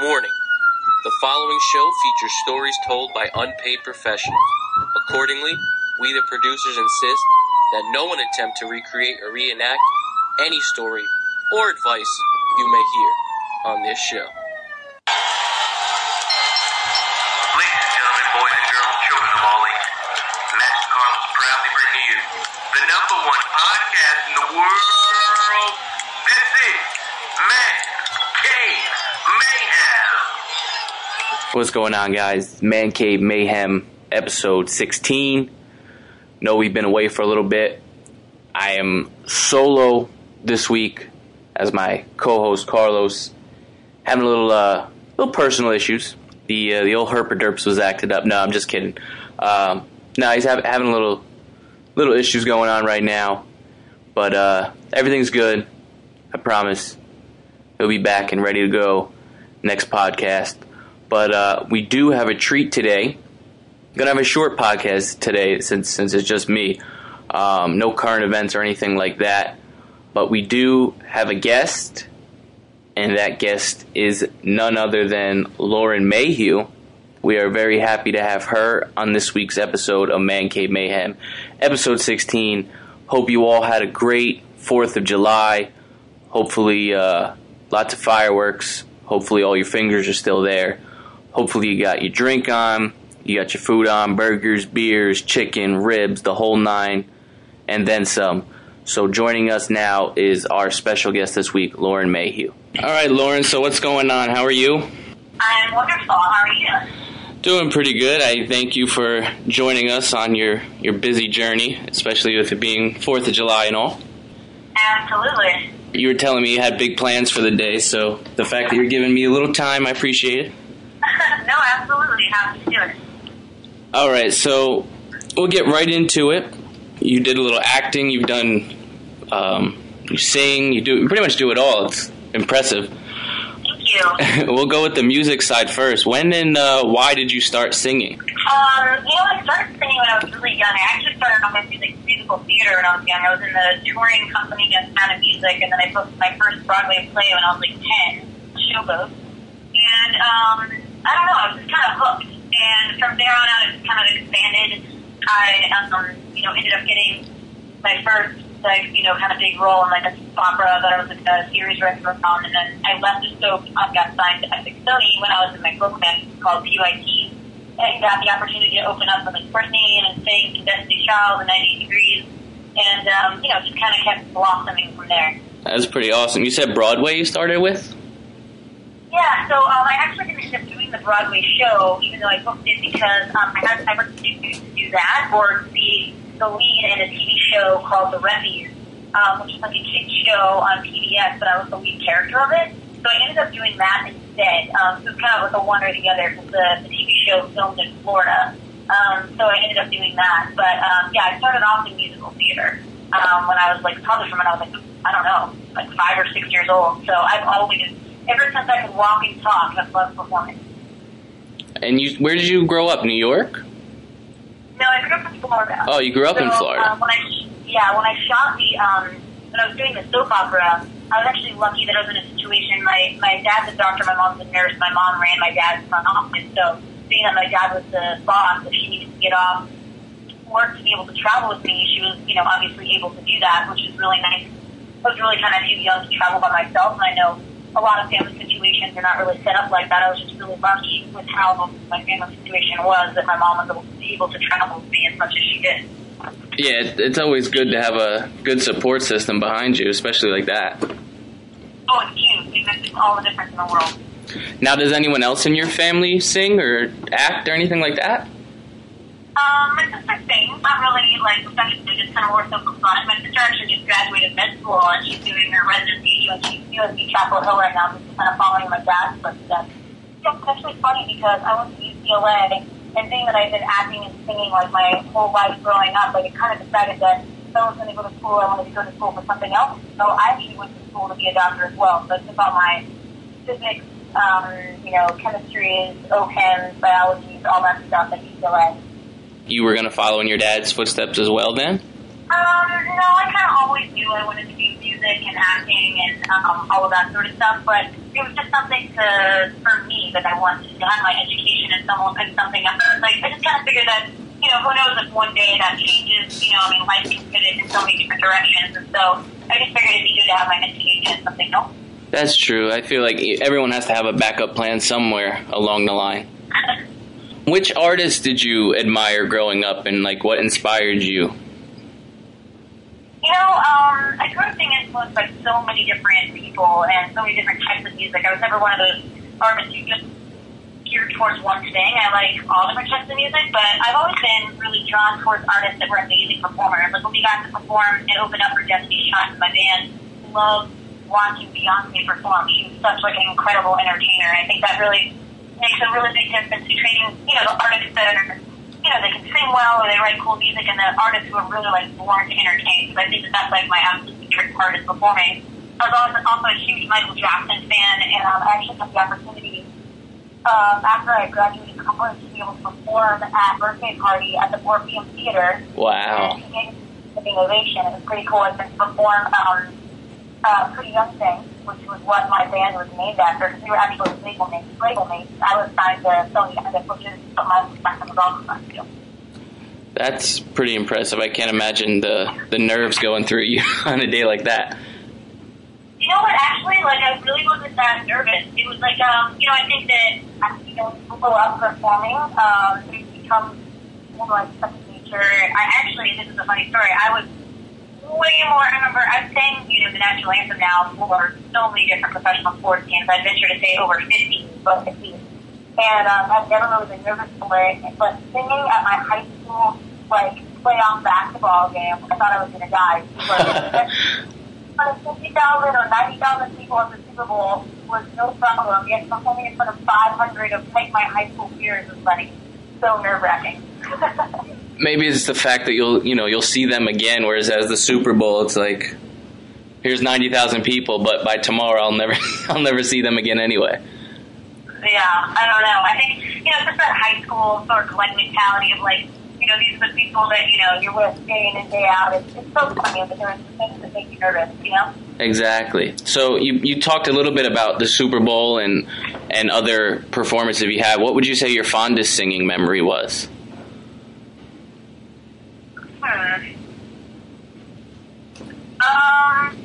Warning. The following show features stories told by unpaid professionals. Accordingly, we the producers insist that no one attempt to recreate or reenact any story or advice you may hear on this show. What's going on, guys? Man Cave Mayhem, episode 16. Know we've been away for a little bit. I am solo this week as my co-host Carlos having a little, uh, little personal issues. The uh, the old herpaderps was acted up. No, I'm just kidding. Um, no, he's have, having a little little issues going on right now, but uh, everything's good. I promise. He'll be back and ready to go next podcast. But uh, we do have a treat today. Gonna have a short podcast today since since it's just me. Um, no current events or anything like that. But we do have a guest, and that guest is none other than Lauren Mayhew. We are very happy to have her on this week's episode of Man Cave Mayhem, episode 16. Hope you all had a great 4th of July. Hopefully, uh, lots of fireworks. Hopefully, all your fingers are still there. Hopefully, you got your drink on, you got your food on burgers, beers, chicken, ribs, the whole nine, and then some. So, joining us now is our special guest this week, Lauren Mayhew. All right, Lauren, so what's going on? How are you? I'm wonderful. How are you? Doing pretty good. I thank you for joining us on your, your busy journey, especially with it being 4th of July and all. Absolutely. You were telling me you had big plans for the day, so the fact that you're giving me a little time, I appreciate it. No, absolutely. Happy to do it. All right, so we'll get right into it. You did a little acting. You've done, um, you sing. You do you pretty much do it all. It's impressive. Thank you. we'll go with the music side first. When and uh, why did you start singing? Um, you know, I started singing when I was really young. I actually started off in music, musical theater when I was young. I was in the touring company of Sound of Music, and then I booked my first Broadway play when I was like 10, Showboat. And um, I don't know, I was just kind of hooked. And from there on out, it just kind of expanded. I, um, you know, ended up getting my first, like, you know, kind of big role in like a soap opera that I was in a series director on. And then I left the soap and got signed to Epic Sony when I was in my book band called PYT and got the opportunity to open up with like Britney and sing to Destiny Child and 98 Degrees, and um, you know just kind of kept blossoming from there. That's pretty awesome. You said Broadway you started with? Yeah, so um, I actually didn't end the Broadway show, even though I booked it because um, I had never to do, that or be the lead in a TV show called The Refuge, um, which is like a kids show on PBS, but I was the lead character of it. So I ended up doing that instead. Um, so it's kind of like a one or the other because the, the TV show filmed in Florida. Um, so I ended up doing that. But um, yeah, I started off in musical theater um, when I was like probably from when I was like I don't know like five or six years old. So I've always ever since I could walk and talk, I've loved performing. And you, where did you grow up? New York? No, I grew up in Florida. Oh, you grew up so, in Florida. Um, when I yeah, when I shot the um, when I was doing the soap opera, I was actually lucky that I was in a situation. My my dad's a doctor, my mom's a nurse. My mom ran my dad's front office, so being that my dad was the boss, if she needed to get off work to be able to travel with me, she was you know obviously able to do that, which is really nice. I was really kind of too young to travel by myself, and I know a lot of family situations are not really set up like that. I was just really lucky with how my family situation was that my mom was able to, travel with me as much as she did. Yeah, it's always good to have a good support system behind you, especially like that. Oh, it's huge. It makes all the difference in the world. Now, does anyone else in your family sing or act or anything like that? Um, my sister sings, not really like professionally, just kind of more so for fun. My sister actually just graduated med school and she's doing her residency at UNC, UNC Chapel Hill right now, just kind of following my dad's footsteps. So it's actually funny because I went to UCLA and being that I've been acting and singing like my whole life growing up, like it kind of decided that if I was going to go to school, I wanted to go to school for something else. So I actually went to school to be a doctor as well. So it's about my physics, um, you know, chemistry, OCHEMs, biology, all that stuff at UCLA. You were going to follow in your dad's footsteps as well then? Um, no, I kind of always knew I wanted to do music and acting and um, all of that sort of stuff, but it was just something to, for me, that I wanted to have my education in, some, in something else. Like, I just kind of figured that, you know, who knows if one day that changes, you know, I mean, life can fit in so many different directions, and so I just figured it'd be good to have my education in something else. That's true. I feel like everyone has to have a backup plan somewhere along the line. Which artists did you admire growing up and like what inspired you? You know, um, I grew up being influenced by so many different people and so many different types of music. I was never one of those artists who just geared towards one thing. I like all different types of music, but I've always been really drawn towards artists that were amazing performers. Like when we got to perform and open up for Destiny Child, my band loved watching Beyonce perform. She was such like an incredible entertainer. I think that really makes a really big difference between, you know, the artists that are you know, they can sing well or they write cool music, and the artists who are really like born to entertain. Because I think that that's like my absolute favorite part is performing. I was also, also a huge Michael Jackson fan, and um, I actually had the opportunity um, after I graduated college to be able to perform at birthday party at the Orpheum Theater. Wow. And he gave me an ovation. It was pretty cool. I got to perform um, uh, Pretty Young Thing, which was what my band was named after. Because we were actually label mates. Label mates. I was signed to Sony Music, which is what my Jackson was also signed to. That's pretty impressive. I can't imagine the the nerves going through you on a day like that. You know what? Actually, like I really wasn't that nervous. It was like, um, you know, I think that as you know, people up performing, um, it becomes more like second nature. I actually, this is a funny story. I was way more. I remember I sang, you know, the national anthem now for so many different professional sports teams. I venture to say over fifty, but at least. And um, I've never really been nervous for it. But singing at my high school like playoff basketball game, I thought I was going to die. Of 50,000 or 90,000 people at the Super Bowl was no problem. Yet performing in front of 500 of like my high school peers was like so nerve wracking. Maybe it's the fact that you'll you know you'll see them again, whereas as the Super Bowl, it's like here's ninety thousand people, but by tomorrow I'll never I'll never see them again anyway. yeah, I don't know. I think, you know, just that high school sort of like mentality of like, know, these are the people that, you know, you're with day in and day out. It's, it's so funny, but there are some things that make you nervous, you know? Exactly. So you you talked a little bit about the Super Bowl and and other performances you had. What would you say your fondest singing memory was? Hmm. Um.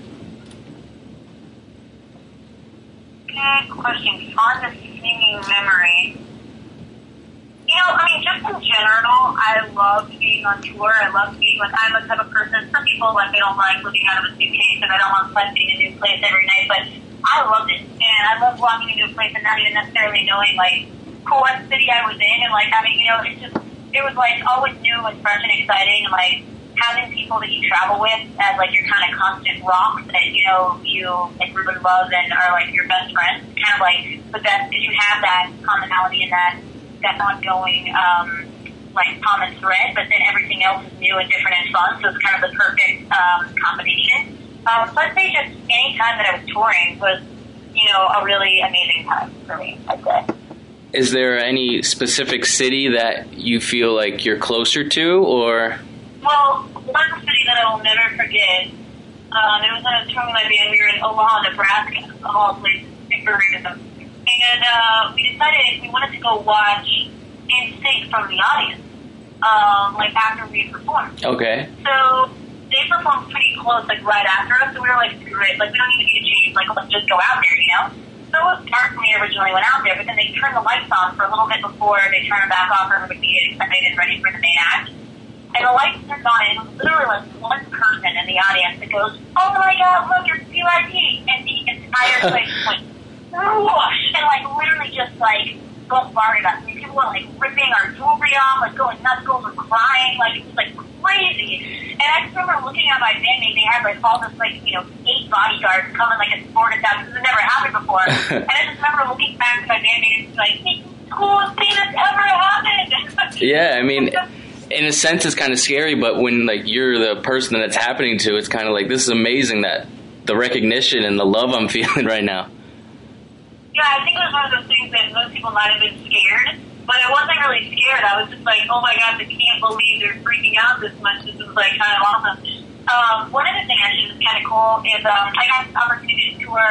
Good question. On the singing memory. You know, I mean, just in general, I love being on tour. I love being like, I'm the type of person, some people, like, they don't like living out of a suitcase and I don't want to being in a new place every night, but I loved it. And I love walking into a place and not even necessarily knowing, like, what city I was in and, like, having, you know, it's just, it was, like, always new and fresh and exciting and, like, having people that you travel with as like your kind of constant rock that you know you like really love and are like your best friends. Kind of like the best because you have that commonality and that that ongoing um, like common thread, but then everything else is new and different and fun. So it's kind of the perfect um, combination. Um, so I'd say just any time that I was touring was you know a really amazing time for me. I'd say. Is there any specific city that you feel like you're closer to, or Well, one city that I will never forget, um, it was when I was touring my band. We were in Omaha, Nebraska, of all places, super random. And uh, we decided we wanted to go watch NSYNC from the audience, um, like after we had performed. okay? So they performed pretty close, like right after us. So we were like, screw it, like we don't need to be change. Like let's just go out there, you know. So it was dark when we originally went out there, but then they turned the lights on for a little bit before they turned them back off for everybody to get excited and ready for the main act. And the lights turned on, and it was literally like one person in the audience that goes, "Oh my God, look, it's PYT!" And the entire place went whoosh, and like literally just like bombarded us. I mean, people were like ripping our jewelry off, like going nuts, girls were crying, like it was like crazy. And I just remember looking at my bandmate, they had like all this like you know eight bodyguards coming like escorted down because it never happened before. and I just remember looking back at my bandmate and just like, "It's the coolest thing that's ever happened." Yeah, I mean, in a sense, it's kind of scary, but when like you're the person that it's happening to, it's kind of like this is amazing that the recognition and the love I'm feeling right now. Yeah, I think it was one of those things that most people might have been scared, but I wasn't really scared. I was just like, oh my god, I can't believe they're freaking out this much. This is like kind of awesome. Um, one of the things actually that's kind of cool is um, I got the opportunity to tour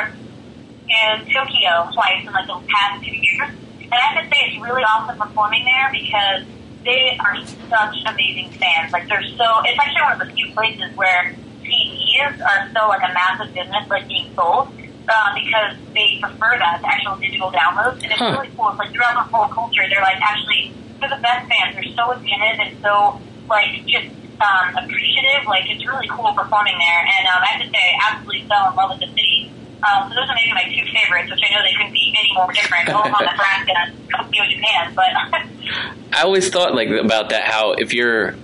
in Tokyo twice in like the past two years. And I have to say it's really awesome performing there because they are such amazing fans. Like they're so, it's actually one of the few places where CDs are still like a massive business, like being sold. Uh, because they prefer that to actual digital downloads, and it's Huh. really cool. It's like throughout the whole culture, they're like actually they're the best fans. They're so attentive and so like just um, appreciative. Like it's really cool performing there, and um, I have to say, I absolutely fell in love with the city. Um, so those are maybe my two favorites, which I know they couldn't be any more different. Omaha, Nebraska, and Tokyo, Japan. But I always thought like about that. How if you're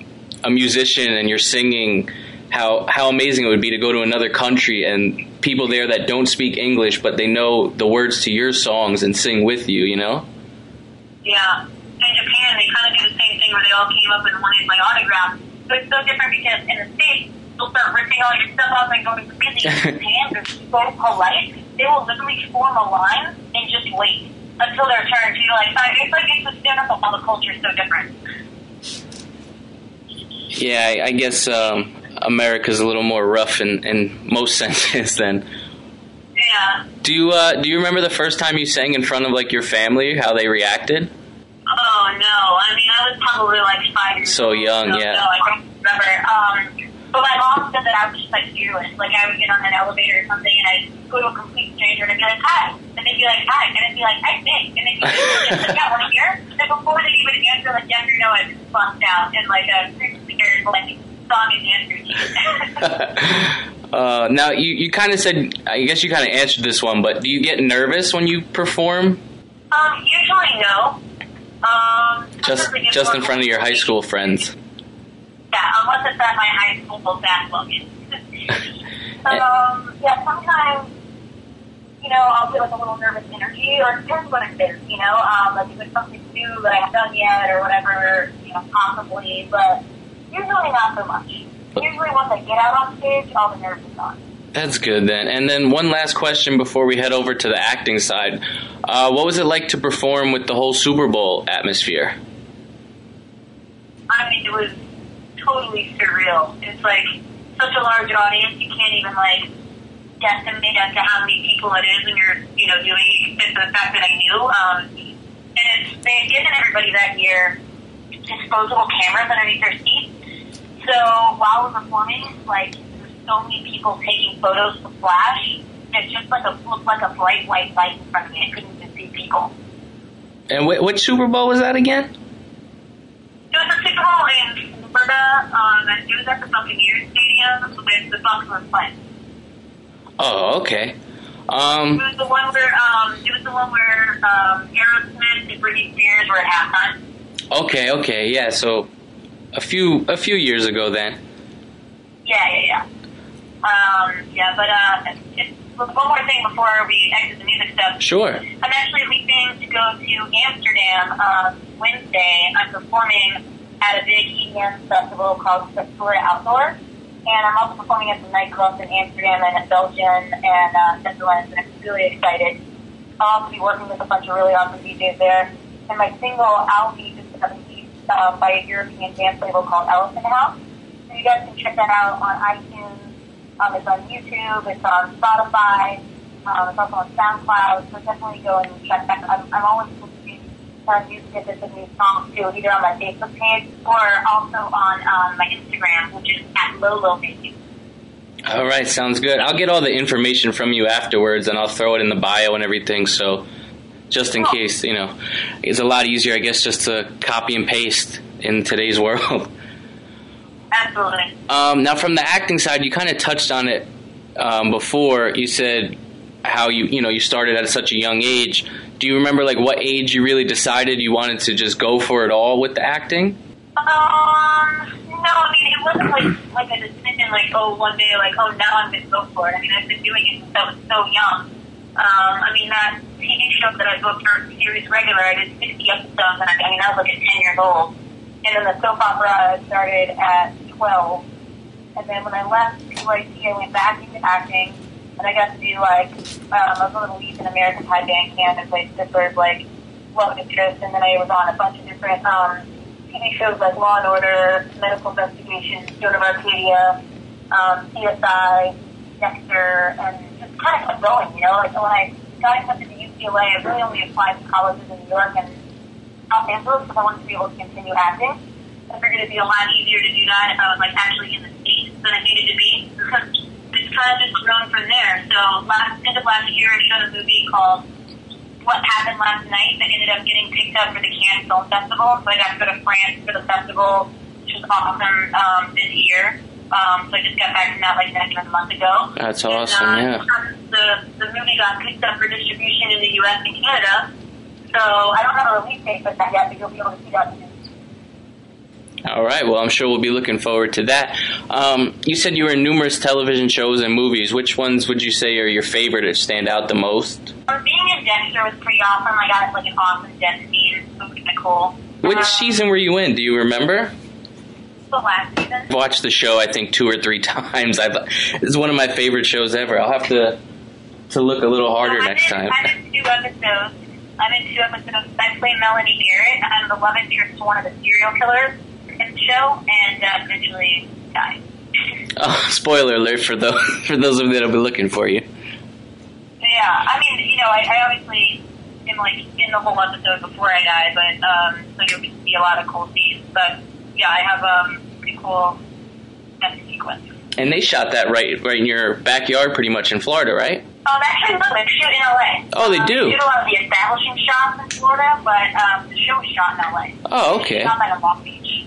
a musician and you're singing, how how amazing it would be to go to another country and people there that don't speak English but they know the words to your songs and sing with you. You know. yeah, in Japan, they kind of do the same thing where they all came up and wanted my autograph. So it's so different because in the states, they'll start ripping all your stuff off and going crazy. In Japan, they're so polite. They will literally form a line and just wait until their turn. So you're like, it's like it's just different. All the culture is so different. Yeah, I, I guess um, America's a little more rough in, in most senses. than. Yeah. do you uh, do you remember the first time you sang in front of like your family? How they reacted? Oh no! I mean, I was probably like five years So old, young, so, yeah. No, I don't remember. Um, but my mom said that I was just like fearless. Like I would get on an elevator or something, and I'd go to a complete stranger and I'd be like, "Hi," and they'd be like, "Hi," and I'd be like, "I think," and they'd be like, "Yeah, to hear?" And before they even answer like yes or no, I'd just bust out in like a scared like song and routine. uh, now you, you kind of said I guess you kind of answered this one, but do you get nervous when you perform? um, usually no. Um, Just sometimes I get just in front of your high school friends. Yeah, unless it's at my high school basketball game. um, yeah, sometimes, you know, I'll get like a little nervous energy, or it depends what it is, you know, um, like if it's something new that I haven't done yet, or whatever, you know, possibly, but usually not so much. Usually once I get out on stage, all the nerves are gone. That's good then. And then one last question before we head over to the acting side. Uh, what was it like to perform with the whole Super Bowl atmosphere? I mean, it was totally surreal. It's like such a large audience, you can't even like guesstimate as to how many people it is when you're, you know, doing it, for the fact that I knew. Um, and it's, they had given everybody that year disposable cameras underneath their seats. So while we're performing, like, there's so many people taking photos to flash. It's just like a looked like a bright white light in front of me. I couldn't even see people. And wh- which Super Bowl was that again? It was a Super Bowl in Florida. Um, it was at the Buccaneers Stadium with the Bucs were playing. Oh, okay. It Um, was the one where um, it was the one where um, Aerosmith and Britney Spears were at halftime. okay, okay, yeah. So a few a few years ago then. Yeah, yeah, yeah. Um, yeah, but uh, just one more thing before we exit the music stuff. Sure. I'm actually leaving to go to Amsterdam um, Wednesday. I'm performing at a big EDM festival called Florida Outdoor. And I'm also performing at some nightclubs in Amsterdam and in Belgium and uh, Netherlands. And I'm really excited. I'll also be working with a bunch of really awesome DJs there. And my single, I'll be just um, by a European dance label called Elephant House. So you guys can check that out on iTunes. Um, it's on YouTube. It's on Spotify. Um, it's also on SoundCloud. So definitely go and check that. I'm, I'm always posting uh, new snippets of new songs too, either on my Facebook page or also on um, my Instagram, which is at Lolo Music. All right, sounds good. I'll get all the information from you afterwards, and I'll throw it in the bio and everything. So, just in case, you know, it's a lot easier, I guess, just to copy and paste in today's world. Absolutely. Um, now, from the acting side, you kind of touched on it um, before. You said how you you know you started at such a young age. Do you remember like what age you really decided you wanted to just go for it all with the acting? Um, no, I mean, it wasn't like, like a decision, like, oh, one day, like, oh, now I'm going to go for it. I mean, I've been doing it since I was so young. Um, I mean, that TV show that I booked for series regular, I did 60 episodes, and I, I mean, I was like at 10 years old. And then the soap opera started at 12. And then when I left PYT, I went back into acting, and I got to do, like, um, I was one of the leads in American Pie Band Camp and played Stifler's, like, love interest, and then I was on a bunch of different, um, TV shows like Law and Order, Medical Investigation, Joan of Arcadia, um, CSI, Dexter, and just kind of kept going, you know? Like when I got accepted to UCLA, I really only applied to colleges in New York and Los Angeles because I wanted to be able to continue acting. I figured it'd be a lot easier to do that if I was like actually in the States than I needed to be. it's kind of just grown from there. So last end of last year, I shot a movie called What Happened Last Night that ended up getting picked up for the Cannes Film Festival. So I got to go to France for the festival, which was awesome um, this year. Um, so I just got back from that like than a month ago. That's awesome, and, uh, yeah. The the movie got picked up for distribution in the U.S. and Canada. So I don't have a release date for that yet, but you'll be able to see that soon. All right. Well, I'm sure we'll be looking forward to that. Um, you said you were in numerous television shows and movies. Which ones would you say are your favorite or stand out the most? Um, being in Dexter was pretty awesome. I got like an awesome death scene. It was cool. Which Um, season were you in? Do you remember? The last season. I've watched the show, I think, two or three times. I thought it's one of my favorite shows ever. I'll have to to look a little harder I'm next in, time. I'm in two episodes. I'm in two episodes. I play Melanie Garrett. I'm the love interest to one of the serial killers in the show, and uh, eventually die. Oh, spoiler alert for those for those of you that'll be looking for you. Yeah, I mean, you know, I, I obviously am like in the whole episode before I die, but um, so you'll see a lot of cool scenes. But yeah, I have um pretty cool death sequence. And they shot that right right in your backyard, pretty much in Florida, right? Um, actually, no, they shoot in LA. Oh, they um, do? They shoot a lot of the establishing shots in Florida, but um, the show was shot in LA. Oh, okay. It's shot like in Long Beach.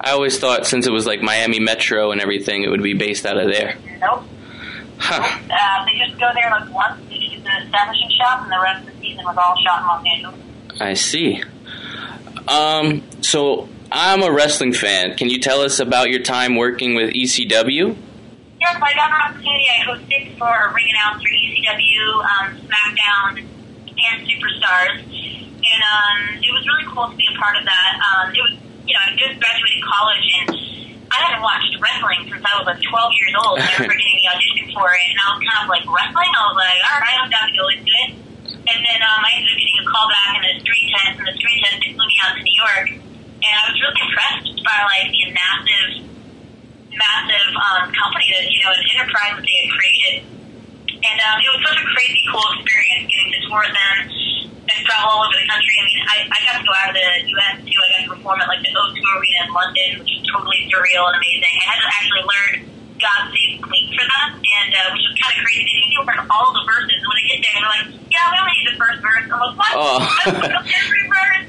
I always thought since it was like Miami Metro and everything, it would be based out of there. Nope. Huh. Uh, they just go there like once, they shoot the establishing shots, and the rest of the season was all shot in Los Angeles. I see. Um, so I'm a wrestling fan. Can you tell us about your time working with ECW? Yes, I got an opportunity. I hosted for a ring announcer, ECW, um, SmackDown, and Superstars. And um, it was really cool to be a part of that. Um, it was, you know, I just graduated college and I hadn't watched wrestling since I was like 12 years old. I remember getting the audition for it, and I was kind of like, wrestling? I was like, all right, I'm down to go into it. And then um, I ended up getting a call back in the screen test, and the screen test they flew me out to New York. And I was really impressed by like the massive massive um, company that you know an enterprise that they had created, and um, it was such a crazy cool experience getting to tour them and travel all over the country. I mean, I, I got to go out of the U.S. too. I got to perform at like the O2 Arena in London, which was totally surreal and amazing. I had to actually learn God Save the Queen for them, and uh, which was kind of crazy. They to learn all the verses, and when I get there, they're like, "Yeah, we only need the first verse." I'm like, "What? Oh. Every verse."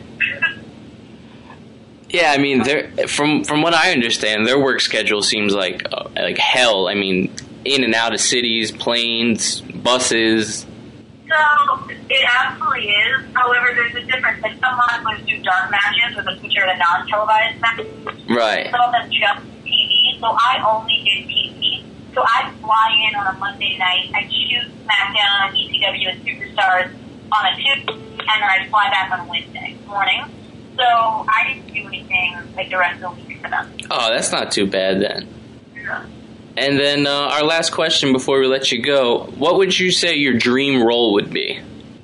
Yeah, I mean, from from what I understand, their work schedule seems like uh, like hell. I mean, in and out of cities, planes, buses. So it absolutely is. However, there's a difference. Like some wrestlers do dark matches, which are the non-televised matches. Right. Some of them just TV. So I only did TV. So I fly in on a Monday night. I shoot SmackDown, on ECW, and Superstars on a Tuesday, and then I fly back on Wednesday morning. So I didn't do anything like the rest of the week for them. Oh, that's not too bad then. And then uh, our last question before we let you go: What would you say your dream role would be?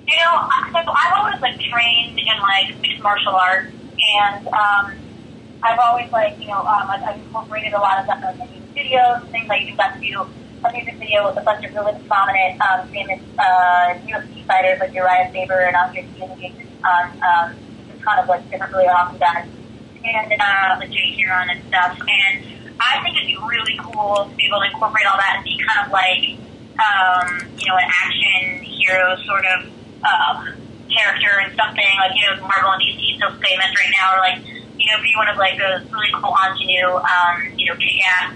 You know, I- so I've always like trained in like mixed martial arts, and um, I've always like you know um, I've, I've incorporated a lot of that in my music videos, and things. I even got to do a music video with a bunch of really prominent, um, famous uh, UFC fighters like Urijah Faber and Andre King on um, kind of like different really awesome guys, and uh, like Jay Hieron and stuff. And I think it'd be really cool to be able to incorporate all that and be kind of like um, you know, an action hero sort of um, character and something like you know Marvel and DC so famous right now, or like you know be one of like those really cool ingenue, um, you know, kick-ass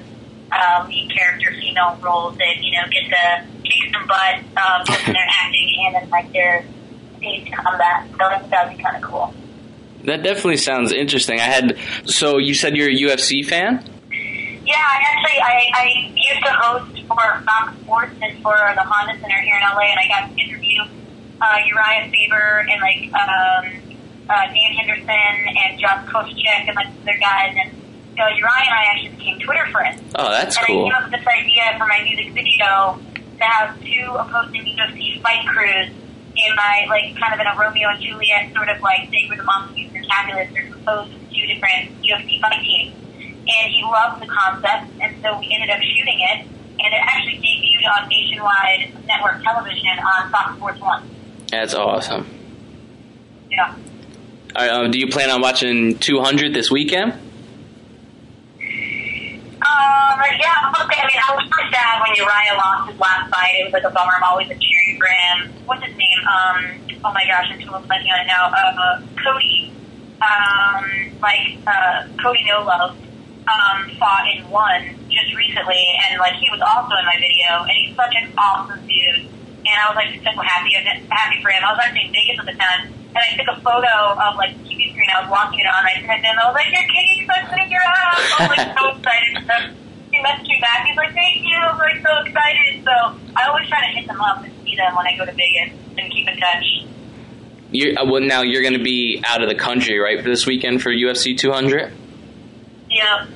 uh, lead character female roles that you know get to kick some butt um, in their acting and in like their stage combat. So that would be kind of cool. That definitely sounds interesting. I had so you said you're a UFC fan. Yeah, I actually I, I used to host for Fox Sports and for the Honda Center here in LA, and I got to interview uh, Urijah Faber and like um, uh, Dan Henderson and Josh Koscheck and like other guys, and know, Urijah and I actually became Twitter friends. Oh, that's and cool. I came up with this idea for my music video to have two opposing UFC fight crews in my like kind of in a Romeo and Juliet sort of like thing where the and Capulets are composed of two different UFC fight teams and he loved the concept. And so we ended up shooting it, and it actually debuted on nationwide network television on Fox Sports One. That's awesome. Yeah. All right, um, do you plan on watching 200 this weekend? Um, yeah, okay. I mean, I was pretty sad when Urijah lost his last fight. It was like a bummer. I'm always a cheering for him. What's his name? Um, oh my gosh, I'm totally blanking on it now. Uh, Cody. Um, like, uh, Cody No Love, um, fought and won just recently, and like, he was also in my video, and he's such an awesome dude. And I was like so happy, happy for him. I was actually in Vegas at the time, and I took a photo of like the TV screen. I was watching it on. I sent him. I was like, "You're kidding! I'm putting your ass!" I was like so excited. So he messaged me back. He's like, "Thank you!" I was like so excited. So I always try to hit them up and see them when I go to Vegas and keep in touch. You're, uh, well, now you're going to be out of the country, right, for this weekend for UFC 200. Yeah.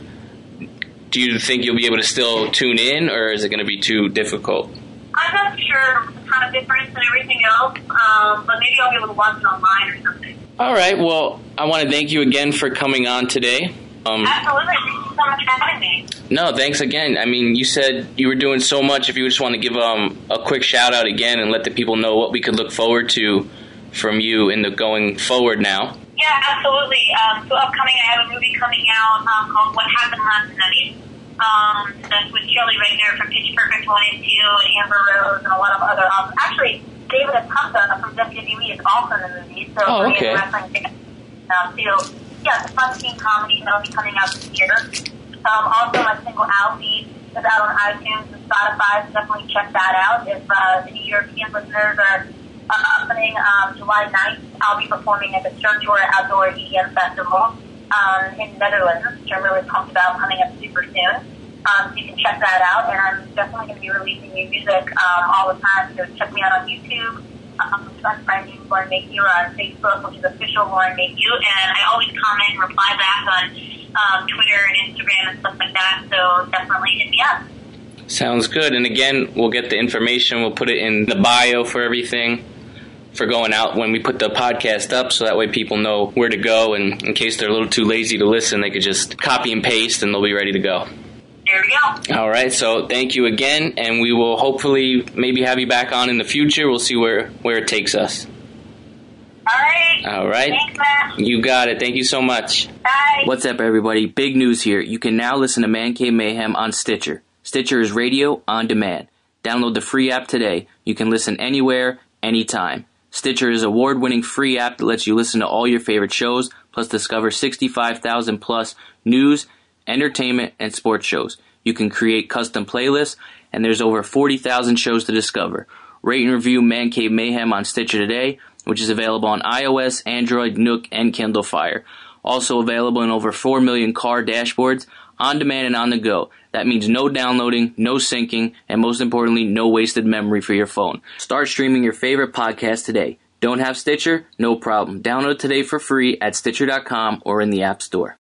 Do you think you'll be able to still tune in, or is it going to be too difficult? I'm not sure kind of difference and everything else, um, but maybe I'll be able to watch it online or something. All right. Well, I want to thank you again for coming on today. Um, Absolutely. Thank you so much for having me. no, thanks again. I mean, you said you were doing so much. If you just want to give um, a quick shout out again and let the people know what we could look forward to from you in the going forward now. Yeah, absolutely. Um, so upcoming, I have a movie coming out um, called What Happened Last Night. Um, that's with Shelley Regner from Pitch Perfect 1 and 2 and Amber Rose and a lot of other um, Actually, David Otunga from WWE is also in the movie. So Oh, okay. um, so, yeah, it's a fun teen comedy that'll be coming out this year. Um, also, my single Alfie is out on iTunes and Spotify, so definitely check that out. If uh, any European listeners are uh, opening um, July 9th, I'll be performing at the Sturgeoor Outdoor EDM Festival um, in Netherlands, which I'm really pumped about coming up super soon. Um, so you can check that out, and I'm definitely going to be releasing new music um, all the time. So check me out on YouTube. Um, trust my name Lauren Mayhew on Facebook, which is official Lauren Mayhew, and I always comment and reply back on um, Twitter and Instagram and stuff like that. So definitely hit me up. Sounds good. And again, we'll get the information. We'll put it in the bio for everything for going out when we put the podcast up, so that way people know where to go. And in case they're a little too lazy to listen, they could just copy and paste, and they'll be ready to go. There we go. All right. So thank you again, and we will hopefully maybe have you back on in the future. We'll see where where it takes us. All right. All right. Thanks, Matt. You got it. Thank you so much. Bye. What's up, everybody? Big news here. You can now listen to Man Cave Mayhem on Stitcher. Stitcher is radio on demand. Download the free app today. You can listen anywhere, anytime. Stitcher is award winning free app that lets you listen to all your favorite shows, plus discover 65,000 plus news, entertainment, and sports shows. You can create custom playlists, and there's over 40,000 shows to discover. Rate and review Man Cave Mayhem on Stitcher today, which is available on iOS, Android, Nook, and Kindle Fire. Also available in over 4 million car dashboards, on demand and on the go. That means no downloading, no syncing, and most importantly, no wasted memory for your phone. Start streaming your favorite podcast today. Don't have Stitcher? No problem. Download today for free at Stitcher.com or in the App Store.